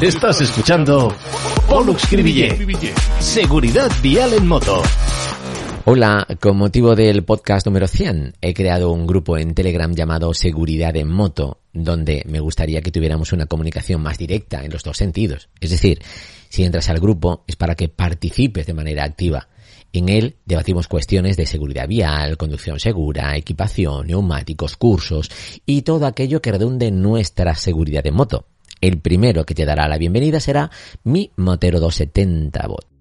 Estás escuchando Pollux Cribillé. Seguridad vial en moto. Hola, con motivo del podcast número 100 he creado un grupo en Telegram llamado Seguridad en Moto, donde me gustaría que tuviéramos una comunicación más directa en los dos sentidos. Es decir, si entras al grupo es para que participes de manera activa. En él debatimos cuestiones de seguridad vial, conducción segura, equipación, neumáticos, cursos y todo aquello que redunde en nuestra seguridad de moto. El primero que te dará la bienvenida será mi Motero 270 Bot.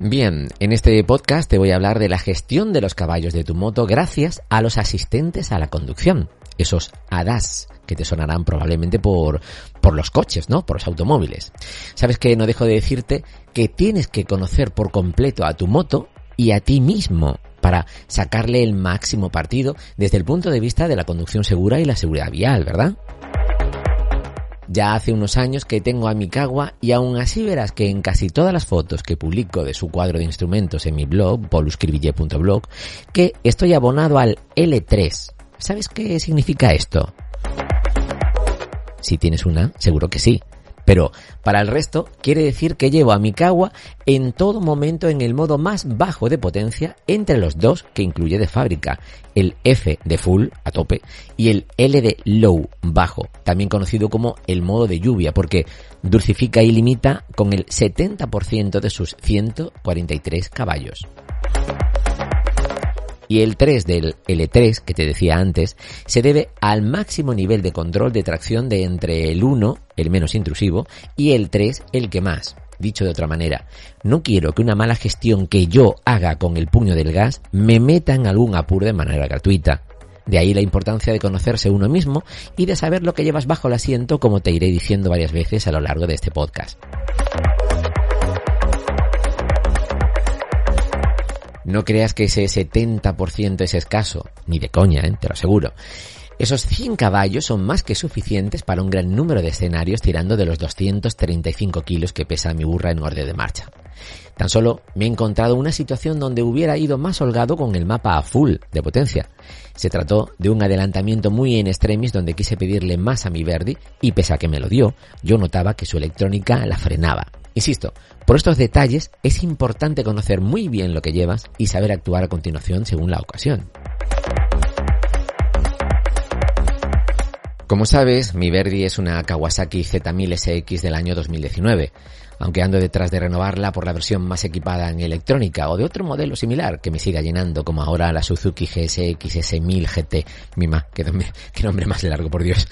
Bien, en este podcast te voy a hablar de la gestión de los caballos de tu moto gracias a los asistentes a la conducción, esos ADAS que te sonarán probablemente por, por los coches, ¿no? Por los automóviles. Sabes que no dejo de decirte que tienes que conocer por completo a tu moto y a ti mismo para sacarle el máximo partido desde el punto de vista de la conducción segura y la seguridad vial, ¿verdad? Ya hace unos años que tengo a mi Kawa y aún así verás que en casi todas las fotos que publico de su cuadro de instrumentos en mi blog, poluscribille.blog, que estoy abonado al L3. ¿Sabes qué significa esto? Si tienes una, seguro que sí. Pero para el resto quiere decir que llevo a mi Kawa en todo momento en el modo más bajo de potencia entre los dos que incluye de fábrica, el F de full a tope y el L de low bajo, también conocido como el modo de lluvia porque dulcifica y limita con el 70% de sus 143 caballos. Y el 3 del L3, que te decía antes, se debe al máximo nivel de control de tracción de entre el 1, el menos intrusivo, y el 3, el que más. Dicho de otra manera, no quiero que una mala gestión que yo haga con el puño del gas me meta en algún apuro de manera gratuita. De ahí la importancia de conocerse uno mismo y de saber lo que llevas bajo el asiento como te iré diciendo varias veces a lo largo de este podcast. No creas que ese 70% es escaso, ni de coña, ¿eh? te lo aseguro. Esos 100 caballos son más que suficientes para un gran número de escenarios tirando de los 235 kilos que pesa mi burra en orden de marcha. Tan solo me he encontrado una situación donde hubiera ido más holgado con el mapa a full de potencia. Se trató de un adelantamiento muy en extremis donde quise pedirle más a mi Verdi y pese a que me lo dio, yo notaba que su electrónica la frenaba. Insisto, por estos detalles es importante conocer muy bien lo que llevas y saber actuar a continuación según la ocasión. Como sabes, mi Verdi es una Kawasaki Z1000 SX del año 2019, aunque ando detrás de renovarla por la versión más equipada en electrónica o de otro modelo similar que me siga llenando, como ahora la Suzuki GSX S1000 GT. Mima, nombre, qué nombre más largo, por Dios.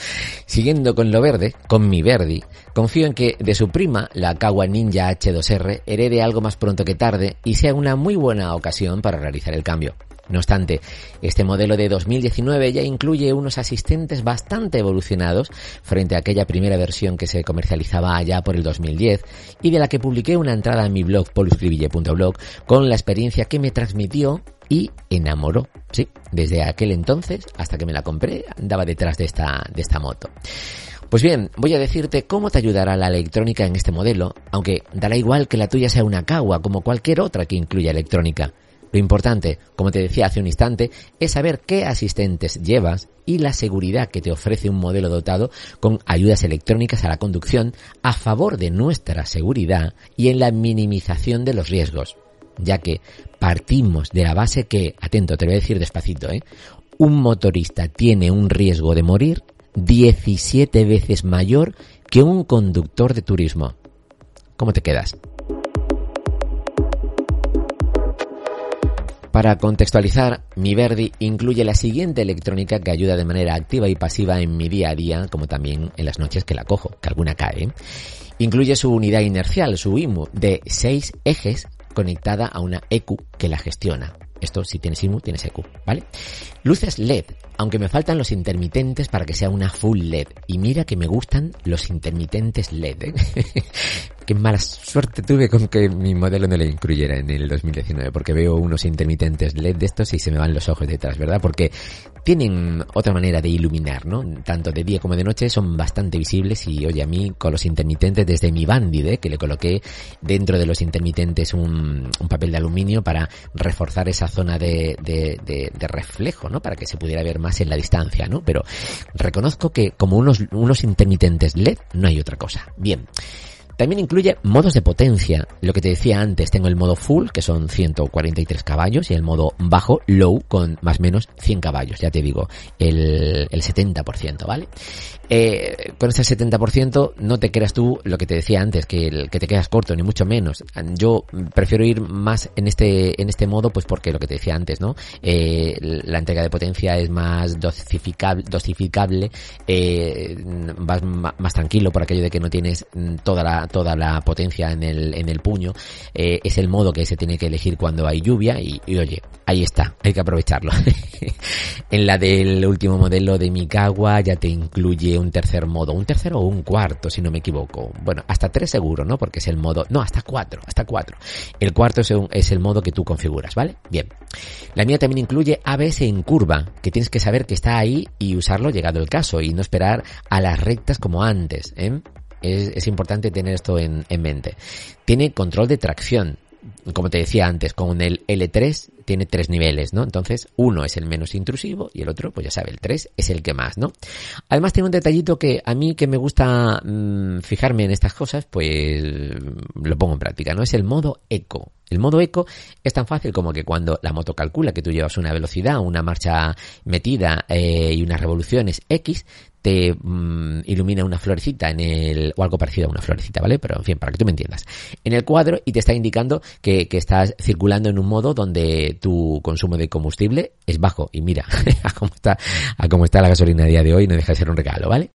Siguiendo con lo verde, con mi Verdi, confío en que de su prima, la Kawa Ninja H2R, herede algo más pronto que tarde y sea una muy buena ocasión para realizar el cambio. No obstante, este modelo de 2019 ya incluye unos asistentes bastante evolucionados frente a aquella primera versión que se comercializaba allá por el 2010 y de la que publiqué una entrada en mi blog poluscribille.blog con la experiencia que me transmitió y enamoró. Sí, desde aquel entonces hasta que me la compré andaba detrás de esta, de esta moto. Pues bien, voy a decirte cómo te ayudará la electrónica en este modelo, aunque dará igual que la tuya sea una Kawa como cualquier otra que incluya electrónica. Lo importante, como te decía hace un instante, es saber qué asistentes llevas y la seguridad que te ofrece un modelo dotado con ayudas electrónicas a la conducción a favor de nuestra seguridad y en la minimización de los riesgos. Ya que partimos de la base que, atento, te voy a decir despacito, ¿eh? un motorista tiene un riesgo de morir 17 veces mayor que un conductor de turismo. ¿Cómo te quedas? Para contextualizar, mi Verdi incluye la siguiente electrónica que ayuda de manera activa y pasiva en mi día a día, como también en las noches que la cojo, que alguna cae. Incluye su unidad inercial, su IMU, de 6 ejes conectada a una EQ que la gestiona. Esto si tienes IMU, tienes EQ, ¿vale? Luces LED, aunque me faltan los intermitentes para que sea una full LED. Y mira que me gustan los intermitentes LED. ¿eh? Qué mala suerte tuve con que mi modelo no le incluyera en el 2019, porque veo unos intermitentes LED de estos y se me van los ojos detrás, ¿verdad? Porque tienen otra manera de iluminar, ¿no? Tanto de día como de noche son bastante visibles y oye, a mí con los intermitentes desde mi Bandide, que le coloqué dentro de los intermitentes un, papel de aluminio para reforzar esa zona de, de, de, reflejo, ¿no? Para que se pudiera ver más en la distancia, ¿no? Pero reconozco que como unos, unos intermitentes LED no hay otra cosa. Bien. También incluye modos de potencia. Lo que te decía antes, tengo el modo full, que son 143 caballos, y el modo bajo, low, con más o menos 100 caballos. Ya te digo, el, el 70%, ¿vale? Eh, con ese 70% no te creas tú lo que te decía antes, que, el, que te quedas corto, ni mucho menos. Yo prefiero ir más en este, en este modo, pues porque lo que te decía antes, ¿no? Eh, la entrega de potencia es más dosificable, dosificable eh, vas más tranquilo por aquello de que no tienes toda la, toda la potencia en el, en el puño. Eh, es el modo que se tiene que elegir cuando hay lluvia y, oye, ahí está, hay que aprovecharlo. en la del último modelo de Mikawa ya te incluye un tercer modo, un tercero o un cuarto, si no me equivoco. Bueno, hasta tres seguro, ¿no? Porque es el modo, no, hasta cuatro, hasta cuatro. El cuarto es, es el modo que tú configuras, ¿vale? Bien. La mía también incluye ABS en curva, que tienes que saber que está ahí y usarlo llegado el caso y no esperar a las rectas como antes, ¿eh? Es, importante tener esto en, en mente. Tiene control de tracción, como te decía antes, con el L3 tiene tres niveles, ¿no? Entonces, uno es el menos intrusivo y el otro, pues ya sabe, el 3 es el que más, ¿no? Además tiene un detallito que a mí que me gusta mm, fijarme en estas cosas, pues lo pongo en práctica, ¿no? Es el modo eco. El modo eco es tan fácil como que cuando la moto calcula que tú llevas una velocidad, una marcha metida eh, y unas revoluciones X, te mm, ilumina una florecita en el, o algo parecido a una florecita, ¿vale? Pero en fin, para que tú me entiendas. En el cuadro y te está indicando que, estás circulando en un modo donde tu consumo de combustible es bajo. Y mira, a cómo está, a cómo está la gasolina a día de hoy, no deja de ser un regalo, ¿vale?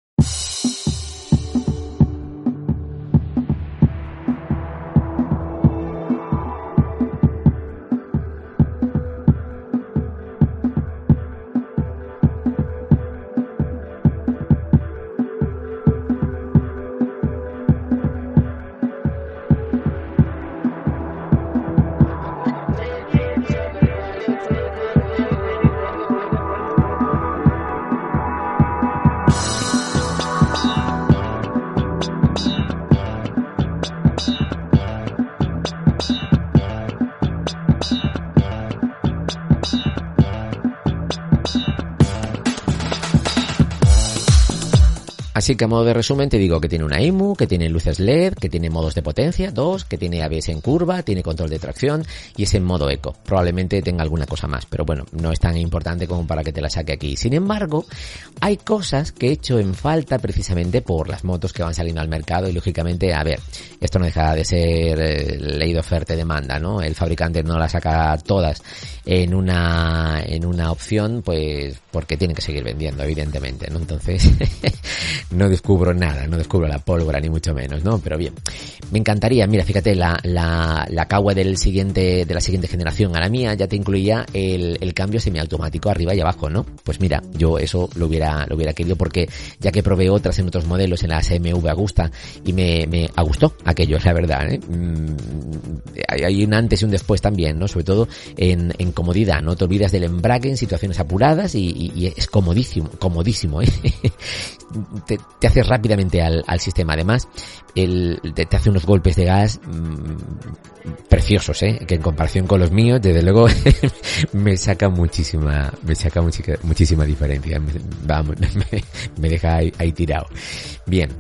Así que a modo de resumen te digo que tiene una IMU, que tiene luces LED, que tiene modos de potencia, dos, que tiene ABS en curva, tiene control de tracción y es en modo eco. Probablemente tenga alguna cosa más, pero bueno, no es tan importante como para que te la saque aquí. Sin embargo, hay cosas que he hecho en falta precisamente por las motos que van saliendo al mercado y lógicamente, a ver, esto no deja de ser eh, ley de oferta y demanda, ¿no? El fabricante no las saca todas en una, en una opción, pues porque tiene que seguir vendiendo, evidentemente, ¿no? Entonces, no descubro nada, no descubro la pólvora ni mucho menos, ¿no? Pero bien, me encantaría, mira, fíjate, la, la, la Kawa del siguiente, de la siguiente generación a la mía ya te incluía el, el cambio semiautomático arriba y abajo, ¿no? Pues mira, yo eso lo hubiera, lo hubiera querido porque ya que probé otras en otros modelos en la SMV Agusta y me, me gustó aquello, es la verdad, ¿eh? Mm, hay un antes y un después también, ¿no? Sobre todo en, en comodidad, no te olvidas del embrague en situaciones apuradas y, y, y es comodísimo, comodísimo, ¿eh? te, te hace rápidamente al, al sistema. Además, el, te, te, hace unos golpes de gas mmm, preciosos, ¿eh? que en comparación con los míos, desde luego, me saca muchísima, me saca muchísima, muchísima diferencia. Me, vamos, me, deja ahí, tirado. Bien,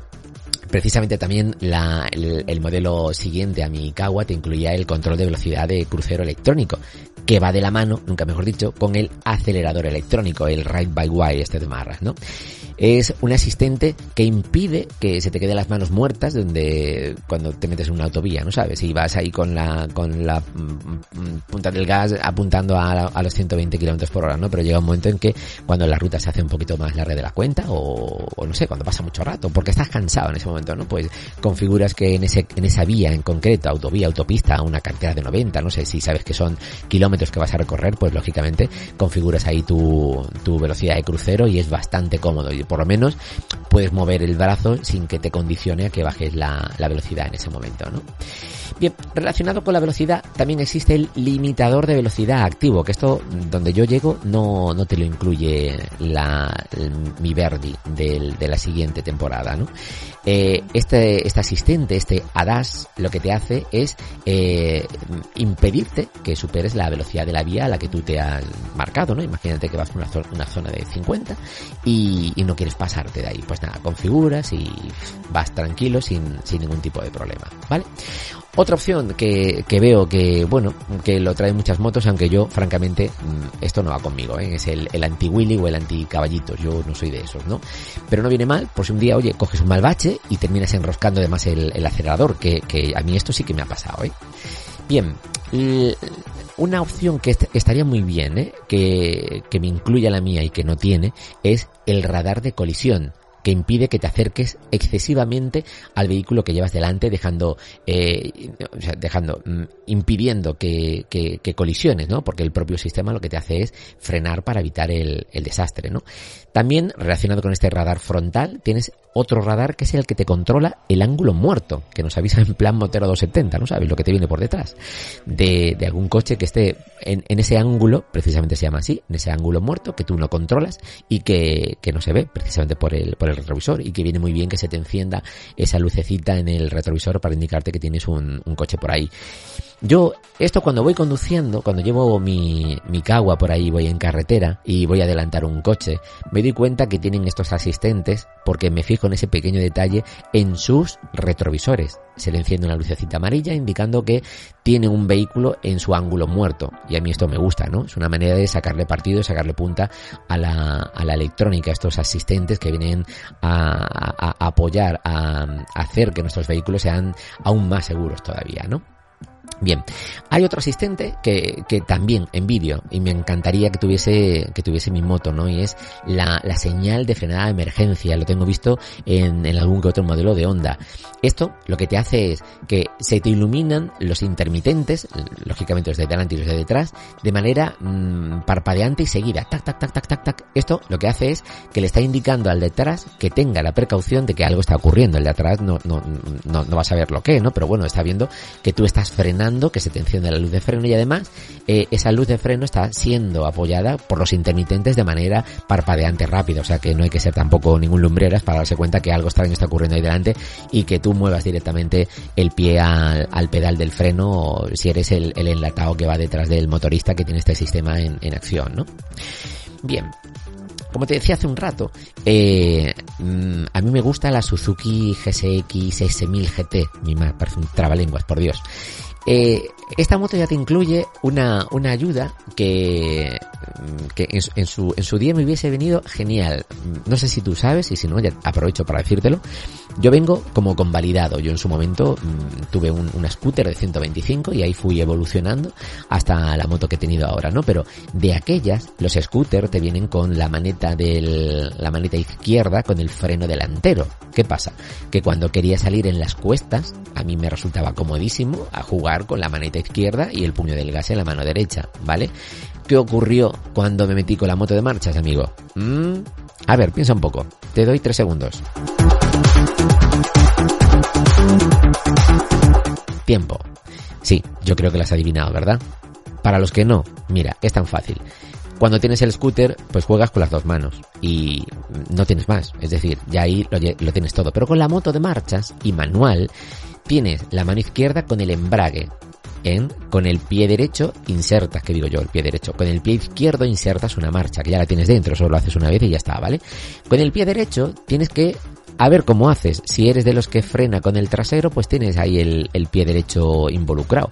Precisamente también la, el, el, modelo siguiente a mi Kawa te incluía el control de velocidad de crucero electrónico, que va de la mano, nunca mejor dicho, con el acelerador electrónico, el Ride by Wire este de Marras, ¿no? es un asistente que impide que se te queden las manos muertas donde cuando te metes en una autovía, ¿no sabes? Y vas ahí con la con la mm, punta del gas apuntando a, a los 120 kilómetros por hora, ¿no? Pero llega un momento en que cuando la ruta se hace un poquito más larga de la cuenta o, no sé, cuando pasa mucho rato, porque estás cansado en ese momento, ¿no? Pues configuras que en ese en esa vía en concreto, autovía, autopista, una cantidad de 90, no sé si sabes que son kilómetros kilómetros que vas a recorrer, pues lógicamente configuras ahí tu, tu velocidad de crucero y es bastante cómodo y por lo menos puedes mover el brazo sin que te condicione a que bajes la, la velocidad en ese momento, ¿no? Bien, relacionado con la velocidad, también existe el limitador de velocidad activo, que esto, donde yo llego, no, no te lo incluye la, mi Verdi de la siguiente temporada, ¿no? Eh, este, este asistente, este ADAS, lo que te hace es eh, impedirte que superes la velocidad de la vía a la que tú te has marcado, ¿no? Imagínate que vas por una, zona, de 50 y, y, no quieres pasarte de ahí. Pues nada, configuras y vas tranquilo sin, sin ningún tipo de problema, ¿vale? Otra opción que, que, veo que, bueno, que lo traen muchas motos, aunque yo, francamente, mm, esto no va conmigo, ¿eh? es el, el anti-Willy o el anti-caballitos, yo no soy de esos, ¿no? Pero no viene mal, por si un día, oye, coges un mal bache y terminas enroscando además el, el acelerador, que, que a mí esto sí que me ha pasado, ¿eh? Bien, una opción que estaría muy bien, ¿eh? que, que me incluya la mía y que no tiene, es el radar de colisión que impide que te acerques excesivamente al vehículo que llevas delante, dejando, eh, dejando, mm, impidiendo que, que, que, colisiones, ¿no? Porque el propio sistema lo que te hace es frenar para evitar el, el desastre, ¿no? También, relacionado con este radar frontal, tienes otro radar que es el que te controla el ángulo muerto, que nos avisa en plan Motero 270, ¿no sabes lo que te viene por detrás? De, de algún coche que esté en, en, ese ángulo, precisamente se llama así, en ese ángulo muerto, que tú no controlas y que, que no se ve precisamente por el, por el retrovisor y que viene muy bien que se te encienda esa lucecita en el retrovisor para indicarte que tienes un, un coche por ahí. Yo, esto cuando voy conduciendo, cuando llevo mi, mi cagua por ahí, voy en carretera y voy a adelantar un coche, me doy cuenta que tienen estos asistentes porque me fijo en ese pequeño detalle en sus retrovisores. Se le enciende una lucecita amarilla indicando que tiene un vehículo en su ángulo muerto. Y a mí esto me gusta, ¿no? Es una manera de sacarle partido, sacarle punta a la, a la electrónica, estos asistentes que vienen a, apoyar, a, a hacer que nuestros vehículos sean aún más seguros todavía, ¿no? Bien, hay otro asistente que, que también envidio y me encantaría que tuviese, que tuviese mi moto, ¿no? Y es la, la señal de frenada de emergencia. Lo tengo visto en, algún que otro modelo de Honda. Esto lo que te hace es que se te iluminan los intermitentes, lógicamente los de delante y los de detrás, de manera mmm, parpadeante y seguida. Tac, tac, tac, tac, tac, tac. Esto lo que hace es que le está indicando al de atrás que tenga la precaución de que algo está ocurriendo. El de atrás no, no, no, no va a saber lo que, ¿no? Pero bueno, está viendo que tú estás frenando que se te enciende la luz de freno y además eh, esa luz de freno está siendo apoyada por los intermitentes de manera parpadeante rápida, o sea que no hay que ser tampoco ningún lumbreras para darse cuenta que algo extraño está ocurriendo ahí delante y que tú muevas directamente el pie al, al pedal del freno o si eres el, el, enlatado que va detrás del motorista que tiene este sistema en, en acción, ¿no? Bien, como te decía hace un rato, eh, a mí me gusta la Suzuki GSX S1000 GT. Mi madre parece un trabalenguas, por Dios. Eh, esta moto ya te incluye una, una ayuda que, que en, su, en su día me hubiese venido genial. No sé si tú sabes y si no, ya aprovecho para decírtelo. Yo vengo como convalidado. Yo en su momento mmm, tuve un, scooter de 125 y ahí fui evolucionando hasta la moto que he tenido ahora, ¿no? Pero de aquellas, los scooters te vienen con la maneta del, la maneta izquierda con el freno delantero. ¿Qué pasa? Que cuando quería salir en las cuestas, a mí me resultaba comodísimo a jugar con la maneta izquierda y el puño del gas en la mano derecha, ¿vale? ¿Qué ocurrió cuando me metí con la moto de marchas, amigo? ¿Mm? A ver, piensa un poco. Te doy tres segundos. Tiempo. Sí, yo creo que lo has adivinado, ¿verdad? Para los que no, mira, es tan fácil. Cuando tienes el scooter, pues juegas con las dos manos y no tienes más. Es decir, ya ahí lo, tienes todo. Pero con la moto de marchas y manual, tienes la mano izquierda con el embrague, en con el pie derecho insertas, que digo yo, el pie derecho, con el pie izquierdo insertas una marcha, que ya la tienes dentro, solo lo haces una vez y ya está, ¿vale? Con el pie derecho tienes que a ver cómo haces. Si eres de los que frena con el trasero, pues tienes ahí el pie derecho involucrado.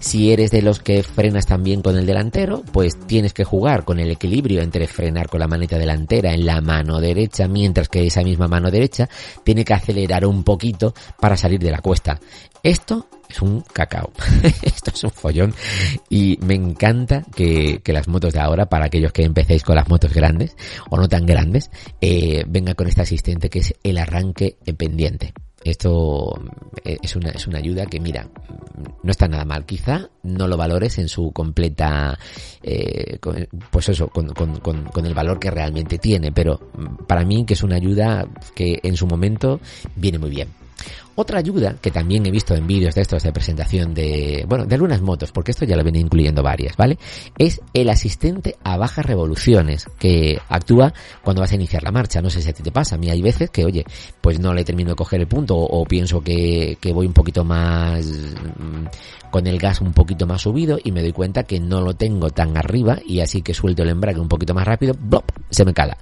Si eres de los que frenas también con el delantero, pues tienes que jugar con el equilibrio entre frenar con la maneta delantera en la mano derecha, mientras que esa misma mano derecha tiene que acelerar un poquito para salir de la cuesta. Esto es un cacao. Esto es un follón. Y me encanta que, las motos de ahora, para aquellos que empecéis con las motos grandes o no tan grandes, eh, venga con este asistente que es el arranque en pendiente Esto eh, es una, es una ayuda que, mira, no está nada mal. Quizá no lo valores en su completa, eh, pues eso, con, con, con, con, el valor que realmente tiene, pero para mí que es una ayuda que en su momento viene muy bien. Otra ayuda que también he visto en vídeos de estos de presentación de, bueno, de algunas motos, porque esto ya lo viene incluyendo varias, ¿vale? Es el asistente a bajas revoluciones que actúa cuando vas a iniciar la marcha. No sé si a ti te pasa. A mí hay veces que, oye, pues no le termino de coger el punto o, pienso que, que voy un poquito más mm, con el gas un poquito más subido y me doy cuenta que no lo tengo tan arriba y así que suelto el embrague un poquito más rápido, ¡blop! se me cala.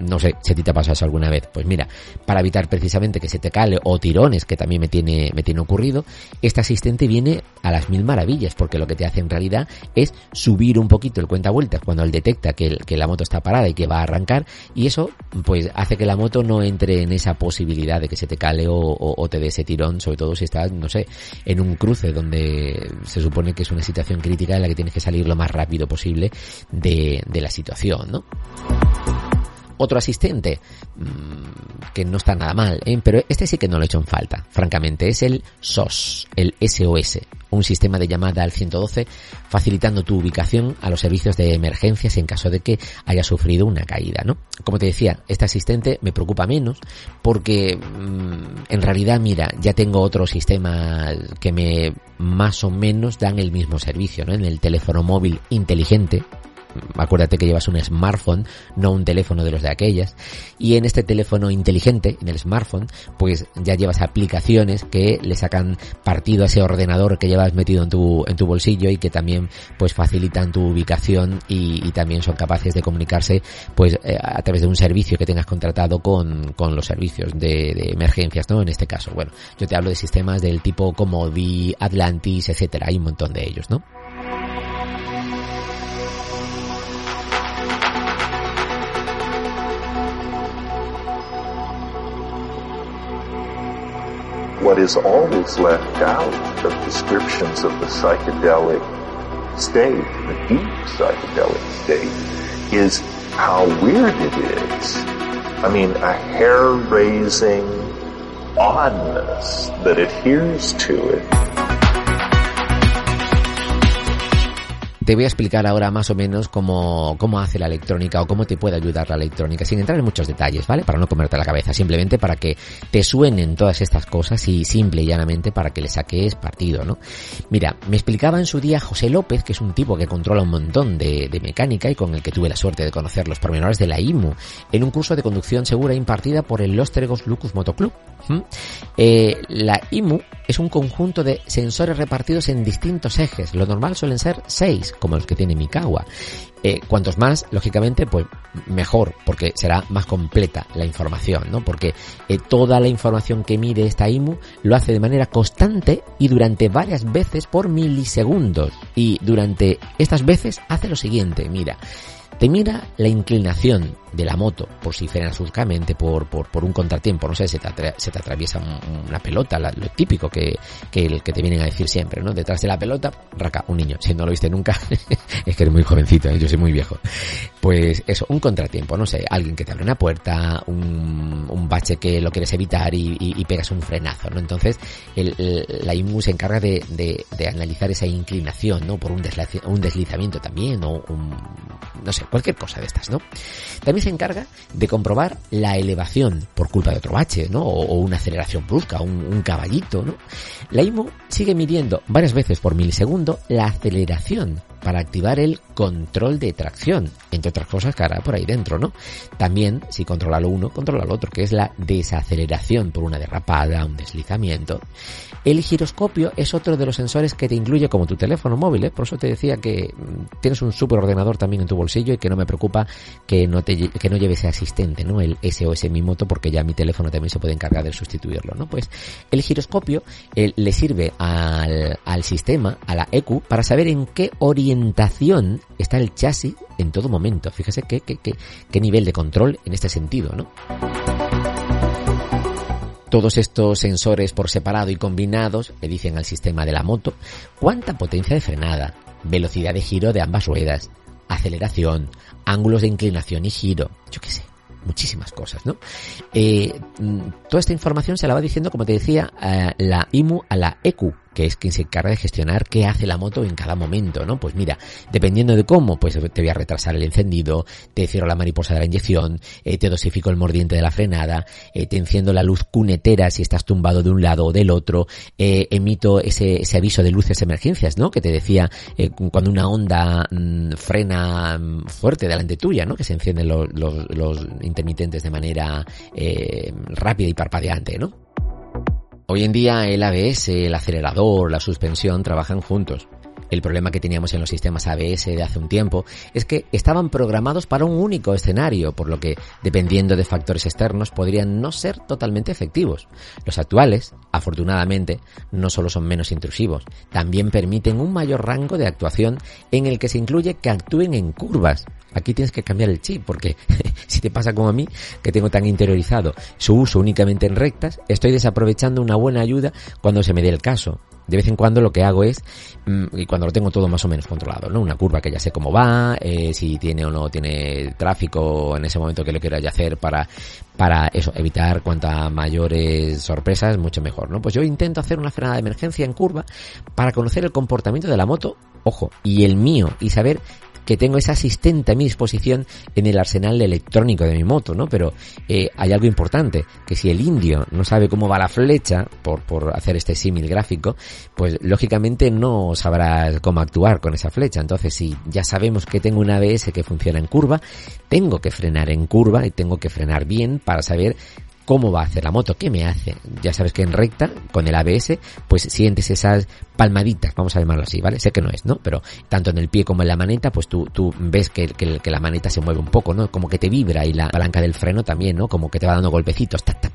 No sé si a ti te ha pasado eso alguna vez. Pues mira, para evitar precisamente que se te cale o tirones, que también me tiene, me tiene ocurrido, este asistente viene a las mil maravillas, porque lo que te hace en realidad es subir un poquito el cuenta vueltas cuando él detecta que, que la moto está parada y que va a arrancar, y eso pues hace que la moto no entre en esa posibilidad de que se te cale o, te dé ese tirón, sobre todo si estás, no sé, en un cruce donde se supone que es una situación crítica en la que tienes que salir lo más rápido posible de, de la situación, ¿no? Otro asistente, mm, que no está nada mal, ¿eh? pero este sí que no lo he hecho en falta, francamente, es el SOS, el SOS, un sistema de llamada al 112 facilitando tu ubicación a los servicios de emergencias en caso de que haya sufrido una caída, ¿no? Como te decía, este asistente me preocupa menos porque mm, en realidad, mira, ya tengo otros sistemas que me más o menos dan el mismo servicio, ¿no? En el teléfono móvil inteligente, acuérdate que llevas un smartphone, no un teléfono de los de aquellas, y en este teléfono inteligente, en el smartphone, pues ya llevas aplicaciones que le sacan partido a ese ordenador que llevas metido en tu, en tu bolsillo y que también pues facilitan tu ubicación y, también son capaces de comunicarse pues eh, a través de un servicio que tengas contratado con, con los servicios de, de, emergencias, ¿no? En este caso, bueno, yo te hablo de sistemas del tipo como Comodi, Atlantis, etcétera, hay un montón de ellos, ¿no? What is always left out of descriptions of the psychedelic state, the deep psychedelic state, is how weird it is. I mean, a hair-raising oddness that adheres to it. Te voy a explicar ahora más o menos cómo, cómo hace la electrónica o cómo te puede ayudar la electrónica, sin entrar en muchos detalles, ¿vale? Para no comerte la cabeza, simplemente para que te suenen todas estas cosas y simple y llanamente para que le saques partido, ¿no? Mira, me explicaba en su día José López, que es un tipo que controla un montón de, mecánica y con el que tuve la suerte de conocer los pormenores de la IMU, en un curso de conducción segura impartida por el Los Tregos Lucus Motoclub. Eh, la IMU es un conjunto de sensores repartidos en distintos ejes. Lo normal suelen ser seis, como los que tiene Mikawa. Eh, cuantos más, lógicamente, pues mejor, porque será más completa la información, ¿no? Porque eh, toda la información que mide esta IMU lo hace de manera constante y durante varias veces por milisegundos. Y durante estas veces hace lo siguiente, mira, te mira la inclinación de la moto, por si frenas bruscamente, por, por, por un contratiempo, no sé, se te, se te atraviesa una pelota, lo típico que, que, el que te vienen a decir siempre, ¿no? Detrás de la pelota, raca, un niño. Si no lo viste nunca, es que eres muy jovencito, ¿eh? yo soy muy viejo. Pues eso, un contratiempo, no sé, alguien que te abre una puerta, un, un bache que lo quieres evitar y, y, pegas un frenazo, ¿no? Entonces, el, la IMU se encarga de, de, de, analizar esa inclinación, ¿no? Por un, un deslizamiento también, o un, no sé, cualquier cosa de estas, ¿no? También se encarga de comprobar la elevación por culpa de otro bache, ¿no? O, una aceleración brusca, un, caballito, ¿no? La IMO sigue midiendo varias veces por milisegundo la aceleración para activar el control de tracción, entre otras cosas que hará por ahí dentro, ¿no? También, si controla lo uno, controla lo otro, que es la desaceleración por una derrapada, un deslizamiento. El giroscopio es otro de los sensores que te incluye como tu teléfono móvil, ¿eh? por eso te decía que mm, tienes un super ordenador también en tu bolsillo y que no me preocupa que no te que no lleve ese asistente, ¿no? El SOS Mi Moto, porque ya mi teléfono también se puede encargar de sustituirlo, ¿no? Pues el giroscopio eh, le sirve al, al sistema, a la EQ, para saber en qué orientación está el chasis en todo momento. Fíjese qué, qué, qué, qué nivel de control en este sentido, ¿no? Todos estos sensores por separado y combinados le dicen al sistema de la moto cuánta potencia de frenada, velocidad de giro de ambas ruedas, aceleración, ángulos de inclinación y giro, yo qué sé. muchísimas cosas, ¿no? Eh, mm, toda esta información se la va diciendo, como te decía, la IMU a la EQ, que es quien se encarga de gestionar qué hace la moto en cada momento, ¿no? Pues mira, dependiendo de cómo, pues te voy a retrasar el encendido, te cierro la mariposa de la inyección, eh, te dosifico el mordiente de la frenada, eh, te enciendo la luz cunetera si estás tumbado de un lado o del otro, eh, emito ese, ese aviso de luces emergencias, ¿no? Que te decía cuando una onda mm, frena mm, fuerte delante tuya, ¿no? Que se encienden los, los, los intermitentes de manera rápida y parpadeante, ¿no? Hoy en día el ABS, el acelerador, la suspensión trabajan juntos. El problema que teníamos en los sistemas ABS de hace un tiempo es que estaban programados para un único escenario, por lo que, dependiendo de factores externos, podrían no ser totalmente efectivos. Los actuales, afortunadamente, no solo son menos intrusivos, también permiten un mayor rango de actuación en el que se incluye que actúen en curvas. Aquí tienes que cambiar el chip porque si te pasa como a mí, que tengo tan interiorizado su uso únicamente en rectas, estoy desaprovechando una buena ayuda cuando se me dé el caso de vez en cuando lo que hago es, mm, y cuando lo tengo todo más o menos controlado, ¿no? Una curva que ya sé cómo va, eh, si tiene o no tiene tráfico en ese momento que lo quiero hacer para, para eso, evitar cuanta mayores sorpresas, mucho mejor, ¿no? Pues yo intento hacer una frenada de emergencia en curva para conocer el comportamiento de la moto, ojo, y el mío, y saber que tengo esa asistente a mi disposición en el arsenal electrónico de mi moto, ¿no? Pero eh, hay algo importante, que si el indio no sabe cómo va la flecha, por, por hacer este símil gráfico, pues lógicamente no sabrá cómo actuar con esa flecha. Entonces, si ya sabemos que tengo un ABS que funciona en curva, tengo que frenar en curva y tengo que frenar bien para saber cómo va a hacer la moto, qué me hace. Ya sabes que en recta, con el ABS, pues sientes esas palmaditas, vamos a llamarlo así, ¿vale? Sé que no es, ¿no? Pero tanto en el pie como en la maneta, pues tú, tú ves que, que, la maneta se mueve un poco, ¿no? Como que te vibra y la palanca del freno también, ¿no? Como que te va dando golpecitos, tac, tac,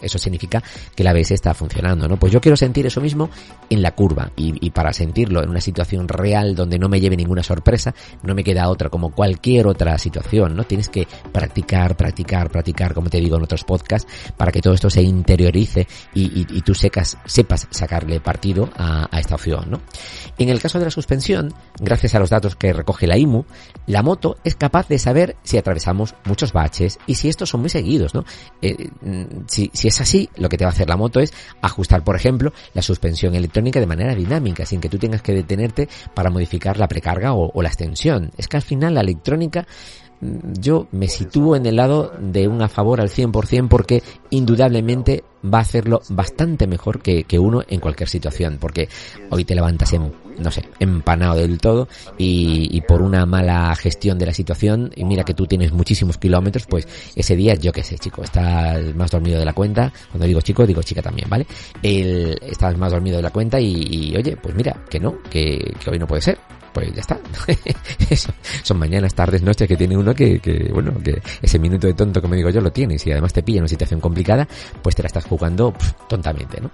Eso significa que el ABS está funcionando, ¿no? Pues yo quiero sentir eso mismo en la curva y, para sentirlo en una situación real donde no me lleve ninguna sorpresa, no me queda otra como cualquier otra situación, ¿no? Tienes que practicar, practicar, practicar, como te digo en otros podcasts, para que todo esto se interiorice y, tú secas, sepas sacarle partido a, esta opción. ¿no? En el caso de la suspensión, gracias a los datos que recoge la IMU, la moto es capaz de saber si atravesamos muchos baches y si estos son muy seguidos. ¿no? Eh, si, si es así, lo que te va a hacer la moto es ajustar, por ejemplo, la suspensión electrónica de manera dinámica, sin que tú tengas que detenerte para modificar la precarga o, o la extensión. Es que al final la electrónica yo me sitúo en el lado de un a favor al 100% porque indudablemente va a hacerlo bastante mejor que, que uno en cualquier situación porque hoy te levantas en, no sé, empanado del todo y, y, por una mala gestión de la situación y mira que tú tienes muchísimos kilómetros pues ese día yo qué sé chico estás más dormido de la cuenta cuando digo chico digo chica también ¿vale? El, estás más dormido de la cuenta y, oye pues mira que no que, que hoy no puede ser pues ya está. Eso. Son mañanas, tardes, noches que tiene uno que, que, bueno, que ese minuto de tonto, como digo yo, lo tienes y además te pilla en una situación complicada, pues te la estás jugando tontamente, ¿no?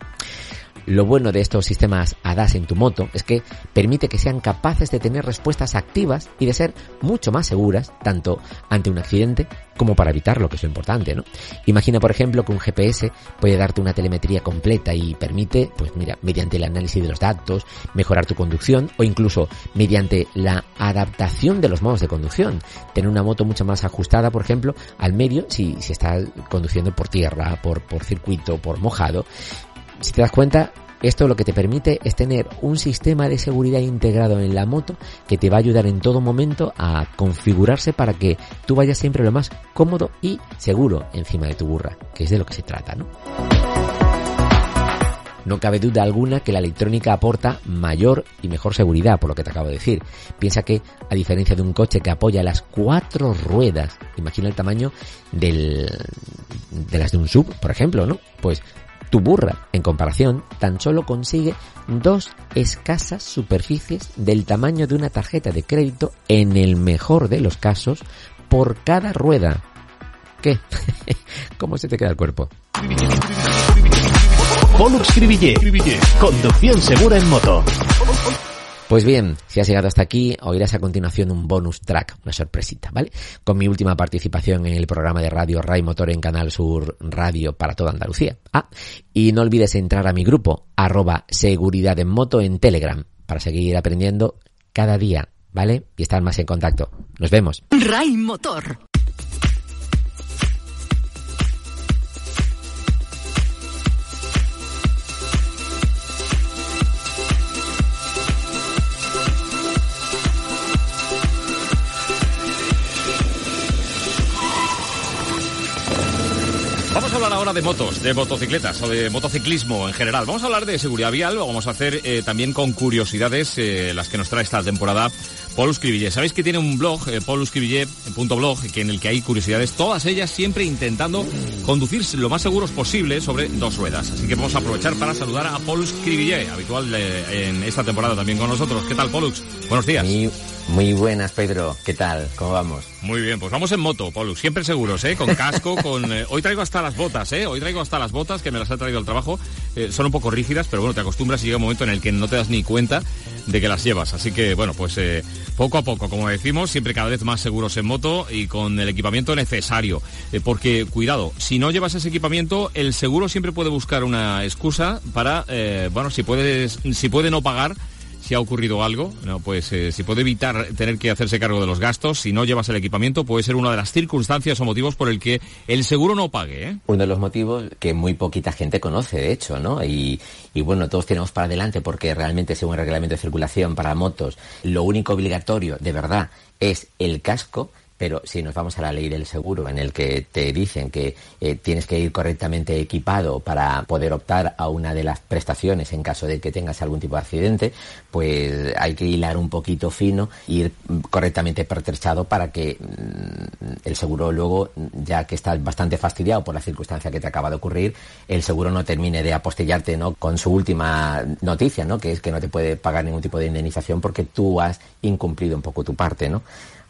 Lo bueno de estos sistemas ADAS en tu moto es que permite que sean capaces de tener respuestas activas y de ser mucho más seguras, tanto ante un accidente como para evitarlo, que es lo importante, ¿no? Imagina, por ejemplo, que un GPS puede darte una telemetría completa y permite, pues mira, mediante el análisis de los datos, mejorar tu conducción o incluso mediante la adaptación de los modos de conducción. Tener una moto mucho más ajustada, por ejemplo, al medio si, si estás conduciendo por tierra, por, por circuito, por mojado si te das cuenta, esto lo que te permite es tener un sistema de seguridad integrado en la moto que te va a ayudar en todo momento a configurarse para que tú vayas siempre lo más cómodo y seguro encima de tu burra, que es de lo que se trata, ¿no? No cabe duda alguna que la electrónica aporta mayor y mejor seguridad, por lo que te acabo de decir. Piensa que, a diferencia de un coche que apoya las cuatro ruedas, imagina el tamaño del, de las de un sub, por ejemplo, ¿no? Pues tu burra, en comparación, tan solo consigue dos escasas superficies del tamaño de una tarjeta de crédito, en el mejor de los casos, por cada rueda. ¿Qué? ¿Cómo se te queda el cuerpo? Conducción segura en moto. Pues bien, si has llegado hasta aquí, oirás a continuación un bonus track, una sorpresita, ¿vale? Con mi última participación en el programa de radio Ray Motor en Canal Sur Radio para toda Andalucía. Ah, y no olvides entrar a mi grupo, arroba seguridad en moto en Telegram, para seguir aprendiendo cada día, ¿vale? Y estar más en contacto. Nos vemos. Ray Motor. La hora de motos, de motocicletas o de motociclismo en general. Vamos a hablar de seguridad vial, lo vamos a hacer eh, también con curiosidades, eh, las que nos trae esta temporada Paul Escribillé. Sabéis que tiene un blog, eh, blog, que en el que hay curiosidades, todas ellas siempre intentando conducirse lo más seguros posible sobre dos ruedas. Así que vamos a aprovechar para saludar a Paul Escribillé, habitual eh, en esta temporada también con nosotros. ¿Qué tal, Paulux? Buenos días. Muy buenas, Pedro. ¿Qué tal? ¿Cómo vamos? Muy bien, pues vamos en moto, Polu. Siempre seguros, ¿eh? Con casco, con... Eh, hoy traigo hasta las botas, ¿eh? Hoy traigo hasta las botas, que me las ha traído al trabajo. Eh, son un poco rígidas, pero bueno, te acostumbras y llega un momento en el que no te das ni cuenta de que las llevas. Así que, bueno, pues eh, poco a poco, como decimos, siempre cada vez más seguros en moto y con el equipamiento necesario. porque, cuidado, si no llevas ese equipamiento, el seguro siempre puede buscar una excusa para, bueno, si, puedes, si puede no pagar si ha ocurrido algo, pues eh, si puede evitar tener que hacerse cargo de los gastos, si no llevas el equipamiento, puede ser una de las circunstancias o motivos por el que el seguro no pague. ¿eh? Uno de los motivos que muy poquita gente conoce, de hecho, ¿no? Y bueno, todos tenemos para adelante porque realmente según el reglamento de circulación para motos, lo único obligatorio, de verdad, es el casco pero si nos vamos a la ley del seguro, en el que te dicen que eh, tienes que ir correctamente equipado para poder optar a una de las prestaciones en caso de que tengas algún tipo de accidente, pues hay que hilar un poquito fino, ir correctamente pertrechado para que mm, el seguro luego, ya que estás bastante fastidiado por la circunstancia que te acaba de ocurrir, el seguro no termine de apostillarte ¿no? con su última noticia, ¿no? que es que no te puede pagar ningún tipo de indemnización porque tú has incumplido un poco tu parte, ¿no?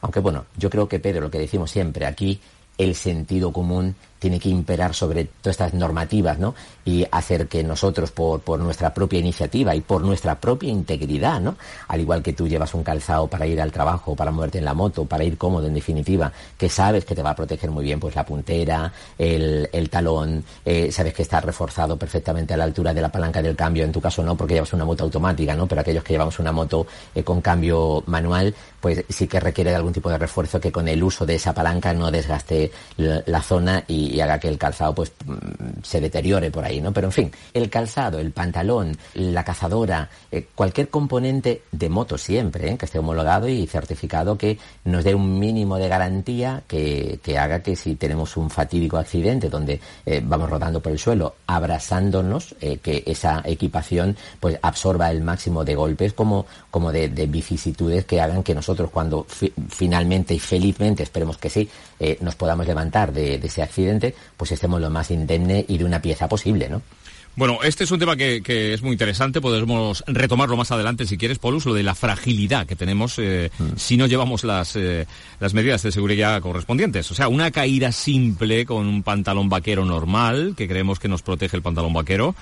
Aunque bueno, yo creo que Pedro, lo que decimos siempre aquí, el sentido común tiene que imperar sobre todas estas normativas, ¿no? Y hacer que nosotros, por, por, nuestra propia iniciativa y por nuestra propia integridad, ¿no? Al igual que tú llevas un calzado para ir al trabajo, para moverte en la moto, para ir cómodo, en definitiva, que sabes que te va a proteger muy bien, pues la puntera, el, el talón, eh, sabes que está reforzado perfectamente a la altura de la palanca del cambio, en tu caso no, porque llevas una moto automática, ¿no? Pero aquellos que llevamos una moto eh, con cambio manual, pues sí que requiere de algún tipo de refuerzo que con el uso de esa palanca no desgaste la, la zona y y, haga que el calzado pues mm, se deteriore por ahí, ¿no? Pero en fin, el calzado, el pantalón, la cazadora, eh, cualquier componente de moto siempre, ¿eh? que esté homologado y certificado que nos dé un mínimo de garantía que, que haga que si tenemos un fatídico accidente donde eh, vamos rodando por el suelo abrazándonos, que esa equipación pues absorba el máximo de golpes como, como de, de vicisitudes que hagan que nosotros cuando finalmente y felizmente, esperemos que sí, nos podamos levantar de, de ese accidente, pues estemos lo más indemne y de una pieza posible, ¿no? Bueno, este es un tema que, es muy interesante, podemos retomarlo más adelante si quieres, Polus, lo de la fragilidad que tenemos eh, mm. si no llevamos las, eh, las medidas de seguridad correspondientes. O sea, una caída simple con un pantalón vaquero normal, que creemos que nos protege el pantalón vaquero.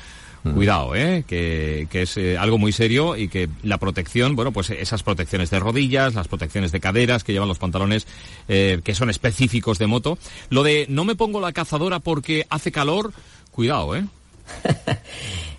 Cuidado, ¿eh? que, es eh, algo muy serio y que la protección, bueno, pues esas protecciones de rodillas, las protecciones de caderas que llevan los pantalones que son específicos de moto. Lo de no me pongo la cazadora porque hace calor, cuidado, ¿eh?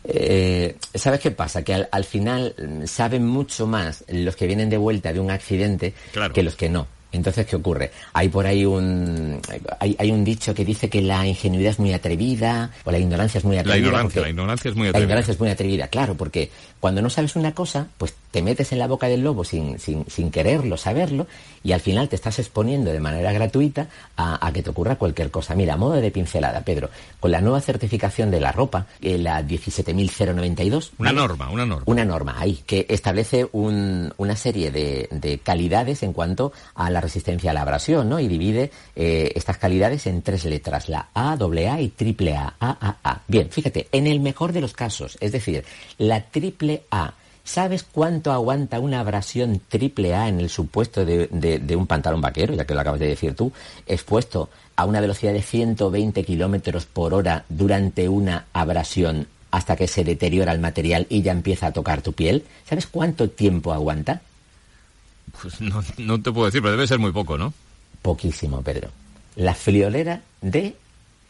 Eh, ¿Sabes qué pasa? Que al, final mm, saben mucho más los que vienen de vuelta de un accidente que los que no. Entonces, ¿qué ocurre? Hay por ahí un hay, hay, un dicho que dice que la ingenuidad es muy atrevida o la ignorancia es muy atrevida. La ignorancia, la ignorancia es muy atrevida. La ignorancia es muy atrevida, claro, porque cuando no sabes una cosa, pues te metes en la boca del lobo sin, sin, sin quererlo, saberlo, y al final te estás exponiendo de manera gratuita a, que te ocurra cualquier cosa. Mira, a modo de pincelada, Pedro, con la nueva certificación de la ropa, eh, la 17.092. Una norma, una norma. Una norma, ahí, que establece un, una serie de, de, calidades en cuanto a la resistencia a la abrasión, ¿no? Y divide eh, estas calidades en tres letras, la A, AA y triple A, AAA. Bien, fíjate, en el mejor de los casos, es decir, la triple A ¿Sabes cuánto aguanta una abrasión triple A en el supuesto de, un pantalón vaquero, ya que lo acabas de decir tú, expuesto a una velocidad de 120 kilómetros por hora durante una abrasión hasta que se deteriora el material y ya empieza a tocar tu piel? ¿Sabes cuánto tiempo aguanta? Pues no, te puedo decir, pero debe ser muy poco, ¿no? Poquísimo, Pedro. La friolera de...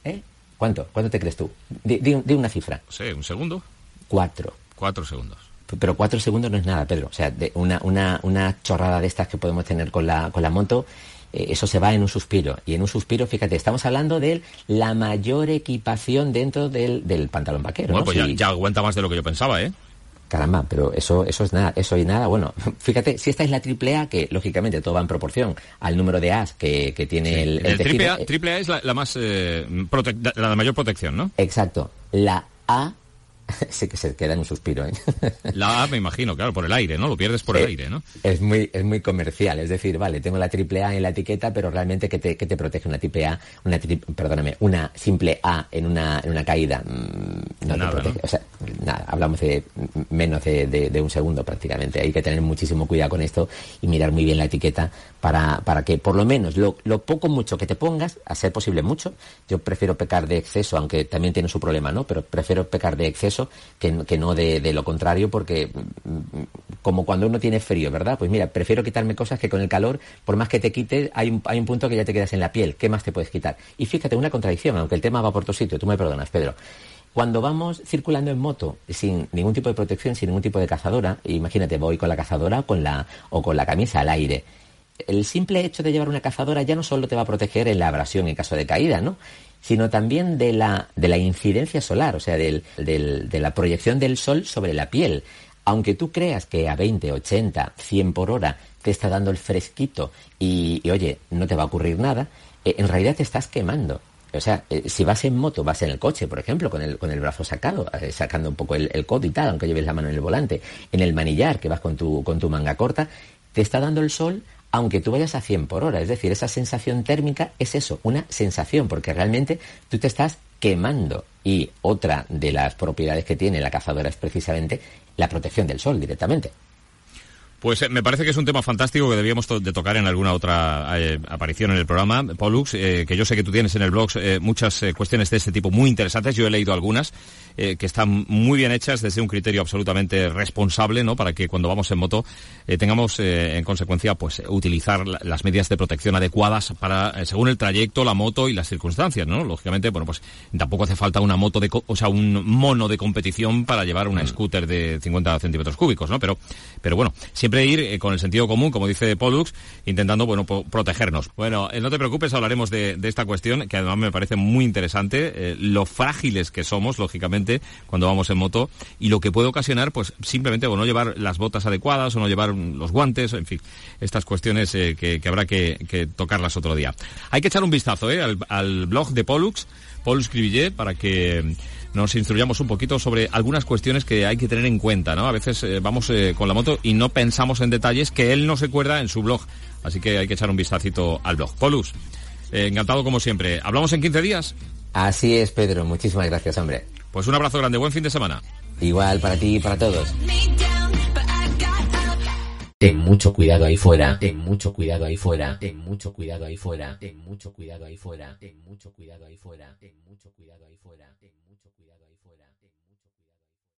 ¿eh? ¿Cuánto? ¿Cuánto te crees tú? Di, una cifra. Sí, un segundo. Cuatro. Cuatro segundos. Pero cuatro segundos no es nada, Pedro. O sea, de una, una, una chorrada de estas que podemos tener con la, con la moto, eh, eso se va en un suspiro. Y en un suspiro, fíjate, estamos hablando de la mayor equipación dentro del, del pantalón vaquero. Bueno, pues ya, aguanta más de lo que yo pensaba, ¿eh? Caramba, pero eso, eso es nada, eso y nada. Bueno, fíjate, si esta es la triple A, que lógicamente todo va en proporción al número de A's que, que tiene el, el, triple, a, triple A es la, más, eh, la de mayor protección, ¿no? Exacto. La A sí que se queda en un suspiro. ¿eh? La A me imagino, claro, por el aire, ¿no? Lo pierdes por el aire, ¿no? Es muy, es muy comercial, es decir, vale, tengo la triple A en la etiqueta, pero realmente ¿qué te, qué te protege una triple A, una perdóname, una simple A en una, en una caída? Mm, no te protege. O sea, nada, hablamos de menos de, de, un segundo prácticamente. Hay que tener muchísimo cuidado con esto y mirar muy bien la etiqueta para, para que por lo menos lo, lo poco mucho que te pongas, a ser posible mucho, yo prefiero pecar de exceso, aunque también tiene su problema, ¿no? Pero prefiero pecar de exceso que, no de, lo contrario, porque mm, como cuando uno tiene frío, ¿verdad? Pues mira, prefiero quitarme cosas que con el calor, por más que te quites, hay un, hay un punto que ya te quedas en la piel. ¿Qué más te puedes quitar? Y fíjate, una contradicción, aunque el tema va por tu sitio, tú me perdonas, Pedro. Cuando vamos circulando en moto sin ningún tipo de protección, sin ningún tipo de cazadora, imagínate, voy con la cazadora con la, o con la camisa al aire. El simple hecho de llevar una cazadora ya no solo te va a proteger en la abrasión en caso de caída, ¿no? Sino también de la, de la incidencia solar, o sea, del, de la proyección del sol sobre la piel. Aunque tú creas que a 20, 80, 100 por hora te está dando el fresquito y, oye, no te va a ocurrir nada, eh, en realidad te estás quemando. O sea, eh, si vas en moto, vas en el coche, por ejemplo, con el, con el brazo sacado, eh, sacando un poco el, el codo y tal, aunque lleves la mano en el volante, en el manillar, que vas con tu, con tu manga corta, te está dando el sol aunque tú vayas a 100 por hora. Es decir, esa sensación térmica es eso, una sensación, porque realmente tú te estás quemando. Y otra de las propiedades que tiene la cazadora es precisamente la protección del sol directamente. Pues eh, me parece que es un tema fantástico que debíamos de tocar en alguna otra eh, aparición en el programa. Pollux, eh, que yo sé que tú tienes en el blog muchas cuestiones de este tipo muy interesantes. Yo he leído algunas que están muy bien hechas desde un criterio absolutamente responsable, ¿no? Para que cuando vamos en moto tengamos en consecuencia, pues utilizar las medidas de protección adecuadas para según el trayecto, la moto y las circunstancias, ¿no? Lógicamente, bueno, pues tampoco hace falta una moto de, o sea, un mono de competición para llevar una mm. scooter de 50 centímetros cúbicos, ¿no? Pero, pero bueno, siempre ir eh, con el sentido común, como dice Pollux, intentando, bueno, protegernos. Bueno, eh, no te preocupes, hablaremos de, esta cuestión, que además me parece muy interesante, eh, lo frágiles que somos, lógicamente, cuando vamos en moto, y lo que puede ocasionar, pues, simplemente, o no llevar las botas adecuadas, o no llevar los guantes, en fin, estas cuestiones que, habrá que, tocarlas otro día. Hay que echar un vistazo, al, al blog de Pollux, Pollux Cribillet, para que nos instruyamos un poquito sobre algunas cuestiones que hay que tener en cuenta, ¿no? A veces eh, vamos eh, con la moto y no pensamos en detalles que él no se acuerda en su blog. Así que hay que echar un vistacito al blog. Polus, eh, encantado como siempre. ¿Hablamos en 15 días? Así es, Pedro. Muchísimas gracias, hombre. Pues un abrazo grande. Buen fin de semana. Igual para ti y para todos. Ten mucho cuidado ahí fuera, ten mucho cuidado ahí fuera, ten mucho cuidado ahí fuera, ten mucho cuidado ahí fuera, ten mucho cuidado ahí fuera, ten mucho cuidado ahí fuera,